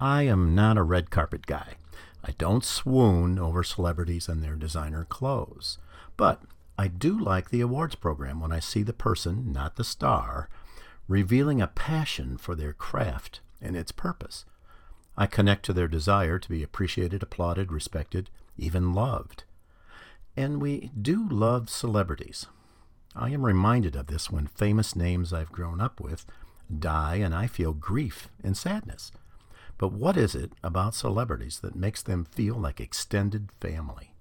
I am not a red carpet guy. I don't swoon over celebrities and their designer clothes. But I do like the awards program when I see the person, not the star, revealing a passion for their craft and its purpose. I connect to their desire to be appreciated, applauded, respected, even loved. And we do love celebrities. I am reminded of this when famous names I've grown up with die and I feel grief and sadness. But what is it about celebrities that makes them feel like extended family?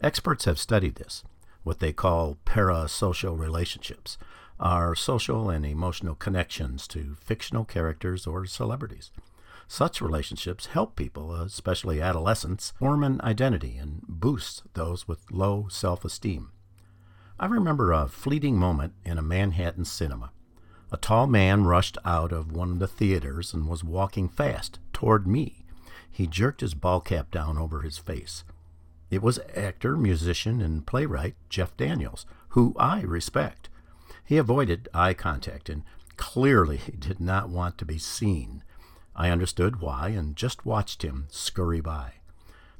Experts have studied this, what they call parasocial relationships, are social and emotional connections to fictional characters or celebrities. Such relationships help people, especially adolescents, form an identity and boost those with low self esteem. I remember a fleeting moment in a Manhattan cinema. A tall man rushed out of one of the theaters and was walking fast toward me. He jerked his ball cap down over his face. It was actor, musician, and playwright Jeff Daniels, who I respect. He avoided eye contact and clearly did not want to be seen. I understood why and just watched him scurry by.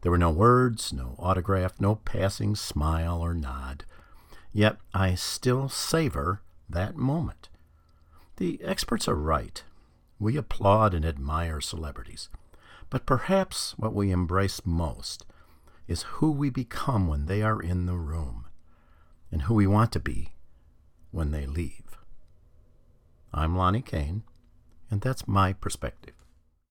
There were no words, no autograph, no passing smile or nod. Yet I still savor that moment. The experts are right. We applaud and admire celebrities. But perhaps what we embrace most is who we become when they are in the room and who we want to be when they leave. I'm Lonny Cain, and that's my perspective.